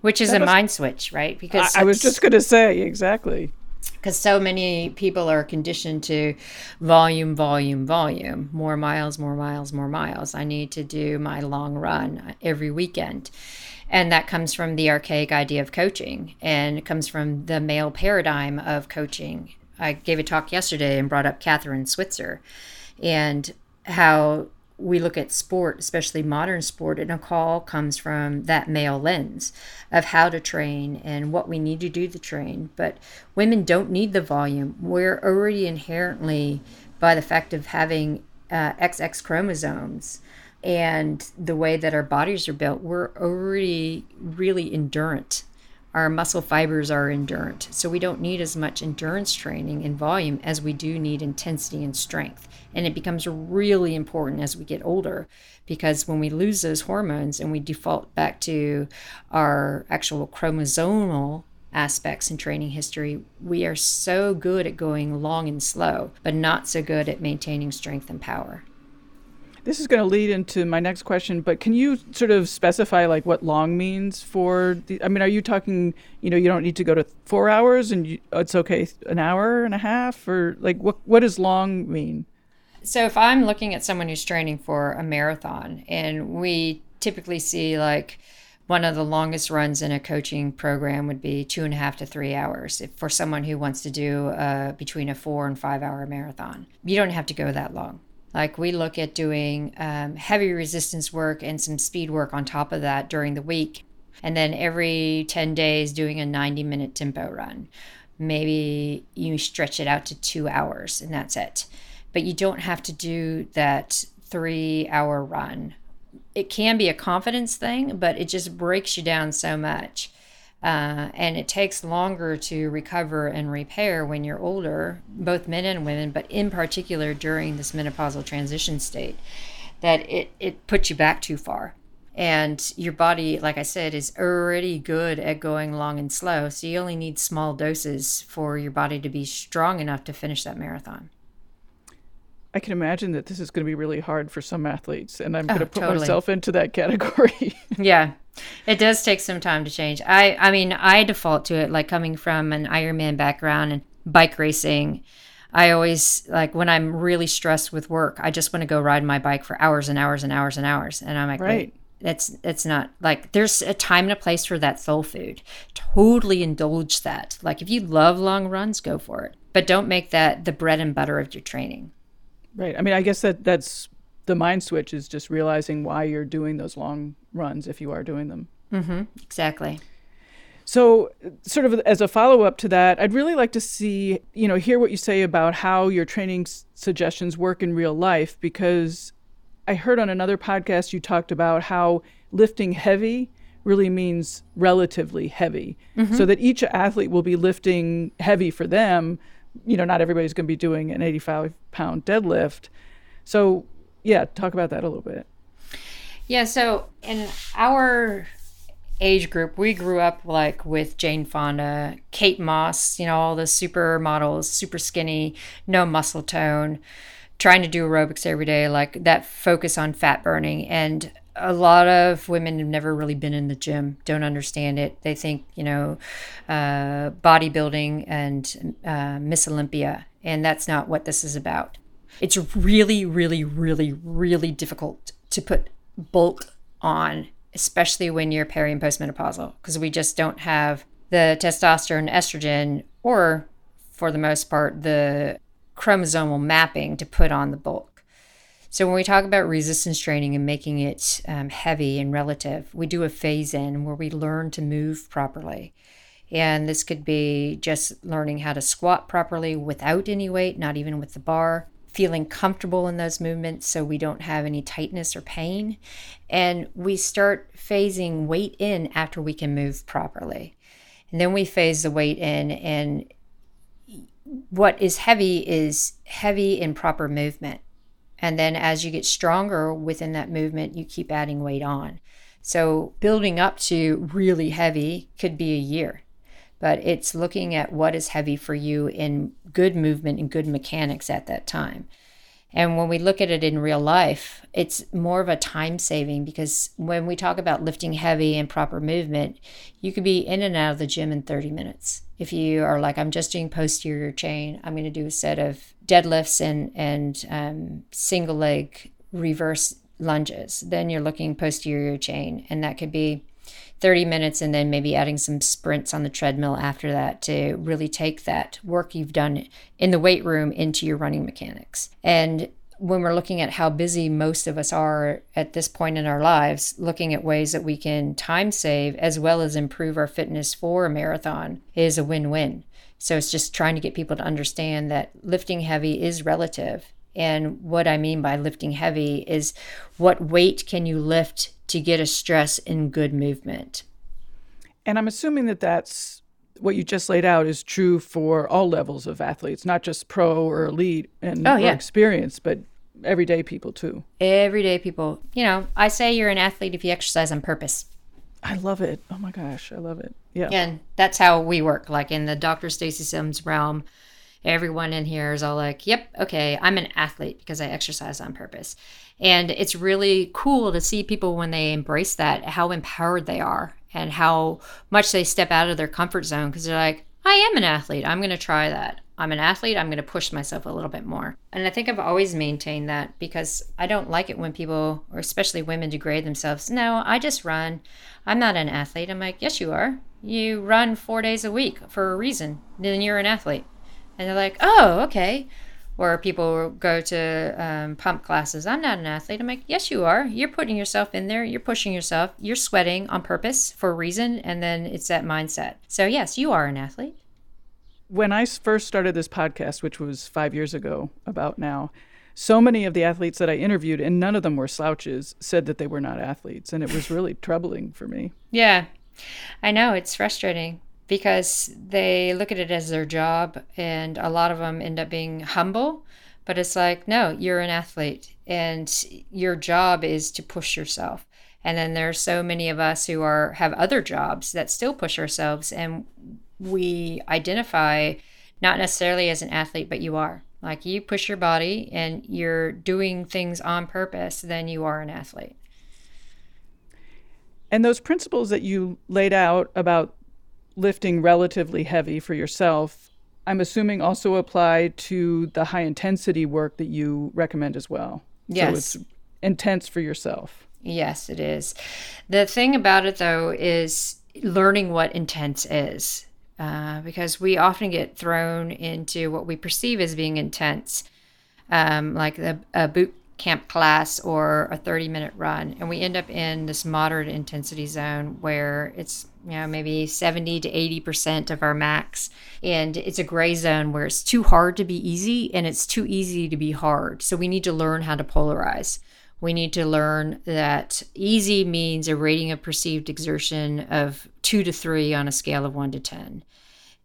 which is that a was, mind switch, right? Because I, I was just going to say exactly. Because so many people are conditioned to volume, volume, volume, more miles, more miles, more miles. I need to do my long run every weekend. And that comes from the archaic idea of coaching and it comes from the male paradigm of coaching. I gave a talk yesterday and brought up Kathrine Switzer and how we look at sport, especially modern sport, and a call comes from that male lens of how to train and what we need to do to train. But women don't need the volume. We're already inherently, by the fact of having uh, XX chromosomes and the way that our bodies are built, we're already really endurant. Our muscle fibers are endurant. So we don't need as much endurance training and volume as we do need intensity and strength. And it becomes really important as we get older because when we lose those hormones and we default back to our actual chromosomal aspects in training history, we are so good at going long and slow, but not so good at maintaining strength and power. This is going to lead into my next question, but can you sort of specify like what long means for the, I mean, are you talking, you know, you don't need to go to four hours and you, it's okay an hour and a half or like what, what does long mean? So if I'm looking at someone who's training for a marathon, and we typically see like one of the longest runs in a coaching program would be two and a half to three hours for someone who wants to do uh, between a four and five hour marathon. You don't have to go that long. Like we look at doing um, heavy resistance work and some speed work on top of that during the week. And then every 10 days, doing a 90 minute tempo run. Maybe you stretch it out to two hours and that's it but you don't have to do that three hour run. It can be a confidence thing, but it just breaks you down so much. Uh, and it takes longer to recover and repair when you're older, both men and women, but in particular during this menopausal transition state, that it, it puts you back too far. And your body, like I said, is already good at going long and slow. So you only need small doses for your body to be strong enough to finish that marathon. I can imagine that this is going to be really hard for some athletes, and I'm oh, going to put totally. myself into that category. yeah, it does take some time to change. I, I mean, I default to it like coming from an Ironman background and bike racing. I always like when I'm really stressed with work, I just want to go ride my bike for hours and hours and hours and hours, and I'm like, right. It's it's not like there's a time and a place for that soul food. Totally indulge that. Like if you love long runs, go for it. But don't make that the bread and butter of your training. Right. I mean, I guess that that's the mind switch is just realizing why you're doing those long runs if you are doing them. Mm-hmm. Exactly. So, sort of as a follow up to that, I'd really like to see, you know, hear what you say about how your training s- suggestions work in real life because I heard on another podcast you talked about how lifting heavy really means relatively heavy. Mm-hmm. So that each athlete will be lifting heavy for them, you know, not everybody's going to be doing an 85 pound deadlift. So, yeah, talk about that a little bit. Yeah, so in our age group, we grew up like with Jane Fonda, Kate Moss, you know, all the supermodels, super skinny, no muscle tone, trying to do aerobics every day, like that focus on fat burning. And a lot of women have never really been in the gym, don't understand it. They think, you know, uh, bodybuilding and uh, Miss Olympia, and that's not what this is about. It's really, really, really, really difficult to put bulk on, especially when you're peri and postmenopausal, because we just don't have the testosterone, estrogen, or for the most part, the chromosomal mapping to put on the bulk. So when we talk about resistance training and making it um, heavy and relative, we do a phase in where we learn to move properly. And this could be just learning how to squat properly without any weight, not even with the bar, feeling comfortable in those movements so we don't have any tightness or pain. And we start phasing weight in after we can move properly. And then we phase the weight in, and what is heavy is heavy in proper movement. And then as you get stronger within that movement, you keep adding weight on. So building up to really heavy could be a year but it's looking at what is heavy for you in good movement and good mechanics at that time. And when we look at it in real life, it's more of a time saving because when we talk about lifting heavy and proper movement, you could be in and out of the gym in 30 minutes. If you are like, I'm just doing posterior chain, I'm going to do a set of deadlifts and, and um, single leg reverse lunges, then you're looking posterior chain. And that could be 30 minutes and then maybe adding some sprints on the treadmill after that to really take that work you've done in the weight room into your running mechanics. And when we're looking at how busy most of us are at this point in our lives, looking at ways that we can time save as well as improve our fitness for a marathon is a win win. So it's just trying to get people to understand that lifting heavy is relative. And what I mean by lifting heavy is what weight can you lift to get a stress in good movement. And I'm assuming that that's what you just laid out is true for all levels of athletes, not just pro or elite and oh, yeah. experience, but everyday people too. Everyday people. You know, I say you're an athlete if you exercise on purpose. I love it. Oh my gosh, I love it. Yeah. And that's how we work. Like in the Dr. Stacy Sims realm, everyone in here is all like, yep, okay, I'm an athlete because I exercise on purpose. And it's really cool to see people when they embrace that, how empowered they are and how much they step out of their comfort zone because they're like, I am an athlete. I'm going to try that. I'm an athlete. I'm going to push myself a little bit more. And I think I've always maintained that because I don't like it when people, or especially women, degrade themselves. No, I just run. I'm not an athlete. I'm like, yes, you are. You run four days a week for a reason. Then you're an athlete. And they're like, oh, okay or people go to um, pump classes. I'm not an athlete. I'm like, yes, you are. You're putting yourself in there. You're pushing yourself. You're sweating on purpose for a reason. And then it's that mindset. So, yes, you are an athlete. When I first started this podcast, which was five years ago, about now, so many of the athletes that I interviewed, and none of them were slouches, said that they were not athletes. And it was really troubling for me. Yeah, I know. It's frustrating because they look at it as their job and a lot of them end up being humble but it's like no you're an athlete and your job is to push yourself and then there's so many of us who are have other jobs that still push ourselves and we identify not necessarily as an athlete but you are like you push your body and you're doing things on purpose then you are an athlete and those principles that you laid out about lifting relatively heavy for yourself, I'm assuming also apply to the high intensity work that you recommend as well. Yes. So it's intense for yourself. Yes, it is. The thing about it, though, is learning what intense is. Uh, because we often get thrown into what we perceive as being intense, um, like the, a boot camp class or a 30 minute run. And we end up in this moderate intensity zone where it's you know maybe 70 to 80 percent of our max. And it's a gray zone where it's too hard to be easy and it's too easy to be hard. So we need to learn how to polarize we need to learn that easy means a rating of perceived exertion of two to three on a scale of one to ten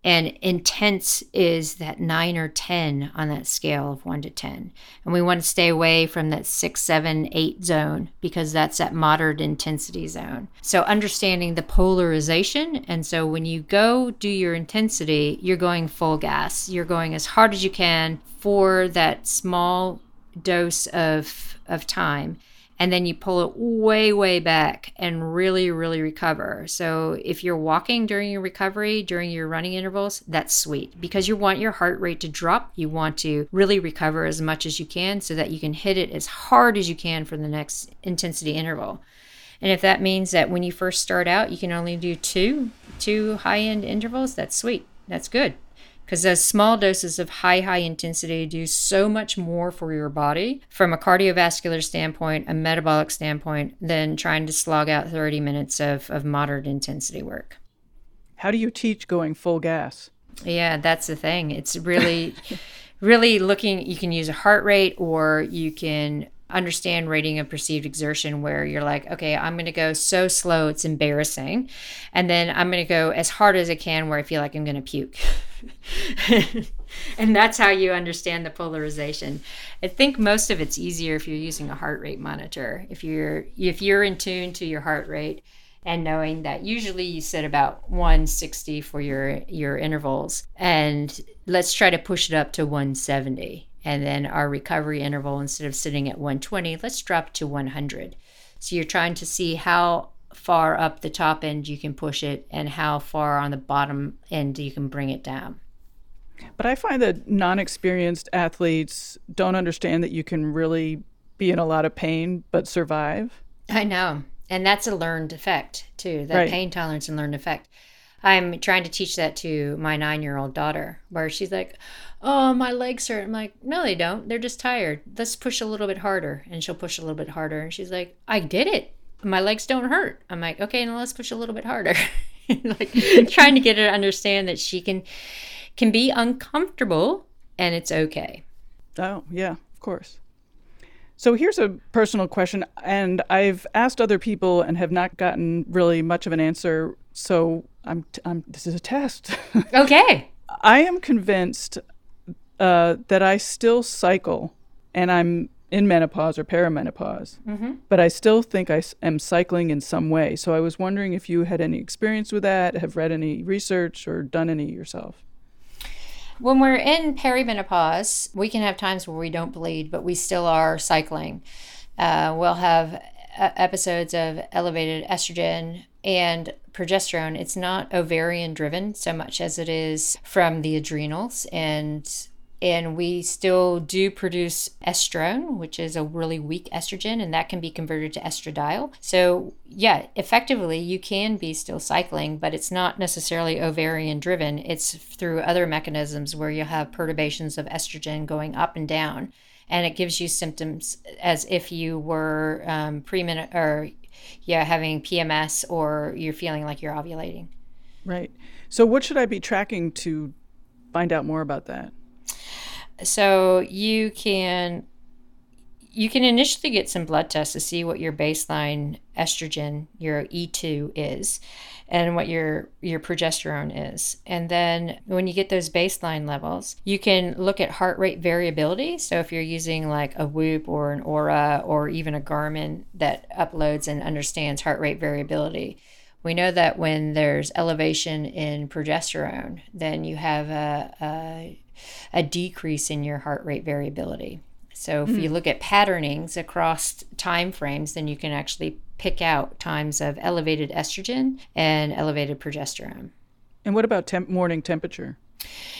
And intense is that nine or 10 on that scale of one to 10. And we want to stay away from that six, seven, eight zone because that's that moderate intensity zone. So understanding the polarization. And so when you go do your intensity, you're going full gas. You're going as hard as you can for that small dose of, of time and then you pull it way, way back and really, really recover. So if you're walking during your recovery, during your running intervals, that's sweet because you want your heart rate to drop. You want to really recover as much as you can so that you can hit it as hard as you can for the next intensity interval. And if that means that when you first start out, you can only do two, two high end intervals, that's sweet. That's good because those small doses of high, high intensity do so much more for your body from a cardiovascular standpoint, a metabolic standpoint, than trying to slog out 30 minutes of, of moderate intensity work. How do you teach going full gas? Yeah, that's the thing. It's really, really looking, you can use a heart rate or you can understand rating of perceived exertion where you're like, okay, I'm going to go so slow, it's embarrassing. And then I'm going to go as hard as I can where I feel like I'm going to puke. and that's how you understand the polarization. I think most of it's easier if you're using a heart rate monitor. If you're if you're in tune to your heart rate and knowing that usually you set about 160 for your your intervals and let's try to push it up to 170 and then our recovery interval instead of sitting at 120 let's drop to 100 so you're trying to see how far up the top end you can push it and how far on the bottom end you can bring it down. But I find that non experienced athletes don't understand that you can really be in a lot of pain but survive. I know. And that's a learned effect too, that right. pain tolerance and learned effect. I'm trying to teach that to my nine year old daughter, where she's like, Oh, my legs hurt. I'm like, No, they don't. They're just tired. Let's push a little bit harder. And she'll push a little bit harder. And she's like, I did it my legs don't hurt. I'm like, okay, now let's push a little bit harder. like trying to get her to understand that she can can be uncomfortable and it's okay. Oh, yeah, of course. So here's a personal question, and I've asked other people and have not gotten really much of an answer. So I'm, t- I'm this is a test. Okay. I am convinced uh, that I still cycle, and I'm in menopause or perimenopause, mm-hmm. but I still think I am cycling in some way. So I was wondering if you had any experience with that, have read any research, or done any yourself. When we're in perimenopause, we can have times where we don't bleed, but we still are cycling. Uh, we'll have uh, episodes of elevated estrogen and progesterone. It's not ovarian driven so much as it is from the adrenals and and we still do produce estrone, which is a really weak estrogen, and that can be converted to estradiol. So, yeah, effectively, you can be still cycling, but it's not necessarily ovarian driven. It's through other mechanisms where you have perturbations of estrogen going up and down, and it gives you symptoms as if you were um, pre or yeah having PMS or you're feeling like you're ovulating. Right. So, what should I be tracking to find out more about that? So you can you can initially get some blood tests to see what your baseline estrogen, your E2 is, and what your your progesterone is. And then when you get those baseline levels, you can look at heart rate variability. So if you're using like a Whoop or an Oura or even a Garmin that uploads and understands heart rate variability, we know that when there's elevation in progesterone, then you have a, a a decrease in your heart rate variability. So if mm. you hmm. look at patternings across time frames, then you can actually pick out times of elevated estrogen and elevated progesterone. And what about temp- morning temperature?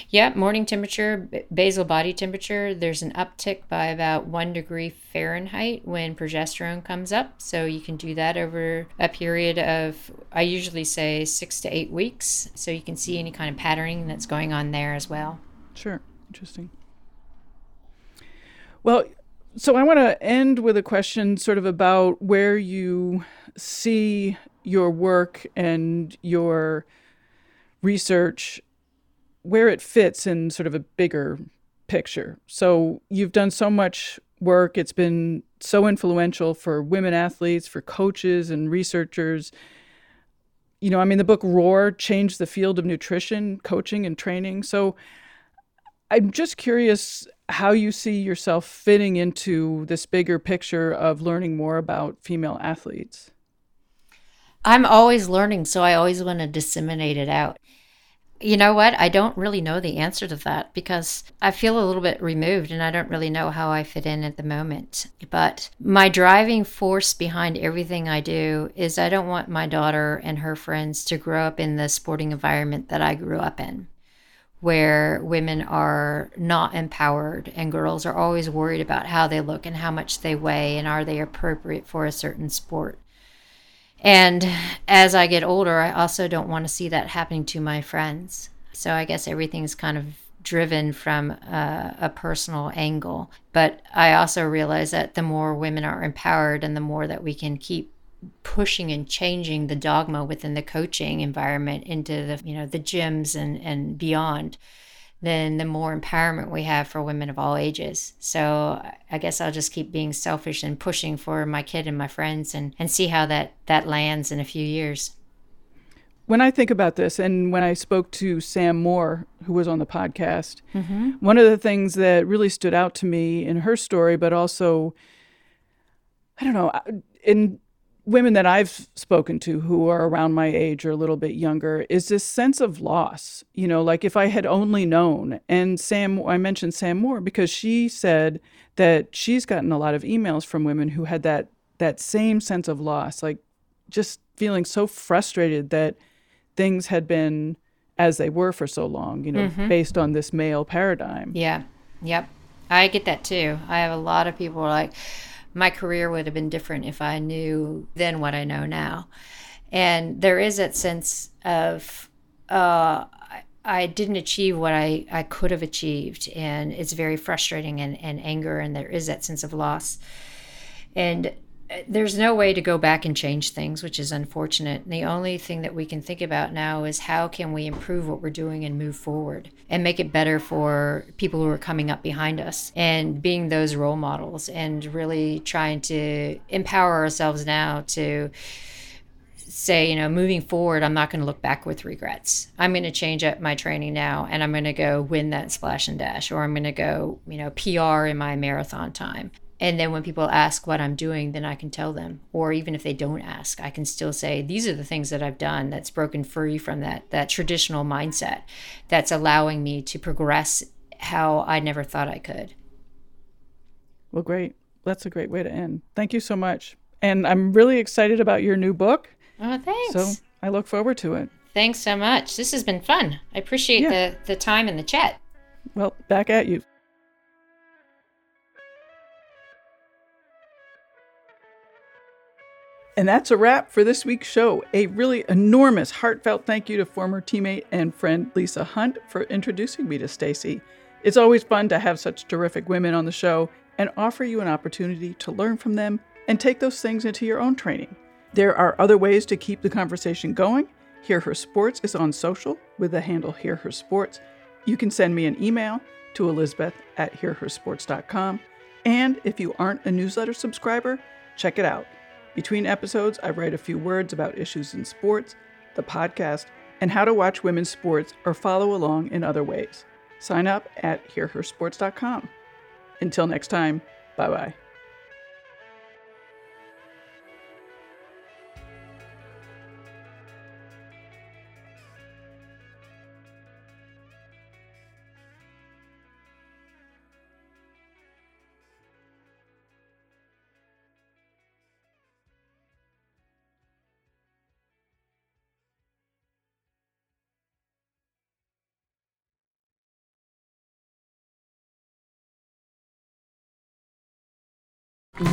Yeah, morning temperature, basal body temperature, there's an uptick by about one degree Fahrenheit when progesterone comes up. So you can do that over a period of, I usually say six to eight weeks. So you can see any kind of patterning that's going on there as well. Sure. Interesting. Well, so I want to end with a question sort of about where you see your work and your research, where it fits in sort of a bigger picture. So you've done so much work, it's been so influential for women athletes, for coaches and researchers You know, I mean, the book Roar changed the field of nutrition, coaching, and training. So I'm just curious how you see yourself fitting into this bigger picture of learning more about female athletes. I'm always learning, so I always want to disseminate it out. You know what? I don't really know the answer to that because I feel a little bit removed and I don't really know how I fit in at the moment. But my driving force behind everything I do is I don't want my daughter and her friends to grow up in the sporting environment that I grew up in, where women are not empowered and girls are always worried about how they look and how much they weigh and are they appropriate for a certain sport. And as I get older, I also don't want to see that happening to my friends. So I guess everything's kind of driven from a, a, personal angle. But I also realize that the more women are empowered and the more that we can keep pushing and changing the dogma within the coaching environment into the you know the gyms and and beyond then the more empowerment we have for women of all ages. So I guess I'll just keep being selfish and pushing for my kid and my friends and, and see how that, that lands in a few years. When I think about this, and when I spoke to Sam Moore, who was on the podcast, mm-hmm. one of the things that really stood out to me in her story, but also, I don't know, in women that I've spoken to who are around my age or a little bit younger is this sense of loss. You know, like if I had only known. And Sam, I mentioned Sam Moore because she said that she's gotten a lot of emails from women who had that that same sense of loss, like just feeling so frustrated that things had been as they were for so long, you know, mm-hmm. based on this male paradigm. Yeah. Yep. I get that too. I have a lot of people like, my career would have been different if I knew then what I know now. And there is that sense of uh, I didn't achieve what I, I could have achieved. And it's very frustrating and, and anger. And there is that sense of loss. And there's no way to go back and change things, which is unfortunate. And the only thing that we can think about now is how can we improve what we're doing and move forward and make it better for people who are coming up behind us and being those role models and really trying to empower ourselves now to say, you know, moving forward, I'm not going to look back with regrets. I'm going to change up my training now and I'm going to go win that splash and dash, or I'm going to go, you know, PR in my marathon time and then when people ask what i'm doing then i can tell them. Or even if they don't ask i can still say these are the things that i've done that's broken free from that that traditional mindset that's allowing me to progress how i never thought i could. Well great. That's a great way to end. Thank you so much. And i'm really excited about your new book. Oh thanks. So i look forward to it. Thanks so much. This has been fun. I appreciate yeah. the the time and the chat. Well back at you And that's a wrap for this week's show. A really enormous, heartfelt thank you to former teammate and friend Lisa Hunt for introducing me to Stacy. It's always fun to have such terrific women on the show and offer you an opportunity to learn from them and take those things into your own training. There are other ways to keep the conversation going. Hear Her Sports is on social with the handle Hear Her Sports. You can send me an email to elizabeth at hearhersports.com. And if you aren't a newsletter subscriber, check it out between episodes, I write a few words about issues in sports, the podcast, and how to watch women's sports or follow along in other ways. Sign up at hearhersports.com. Until next time, bye bye.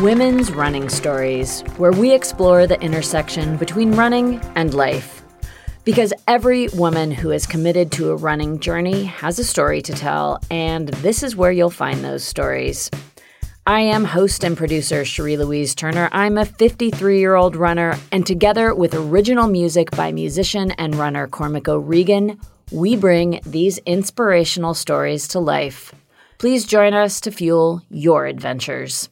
Women's Running Stories, where we explore the intersection between running and life. Because every woman who is committed to a running journey has a story to tell, and this is where you'll find those stories. I am host and producer Cherie Louise Turner. I'm a 53 year old runner, and together with original music by musician and runner Cormac O'Regan, we bring these inspirational stories to life. Please join us to fuel your adventures.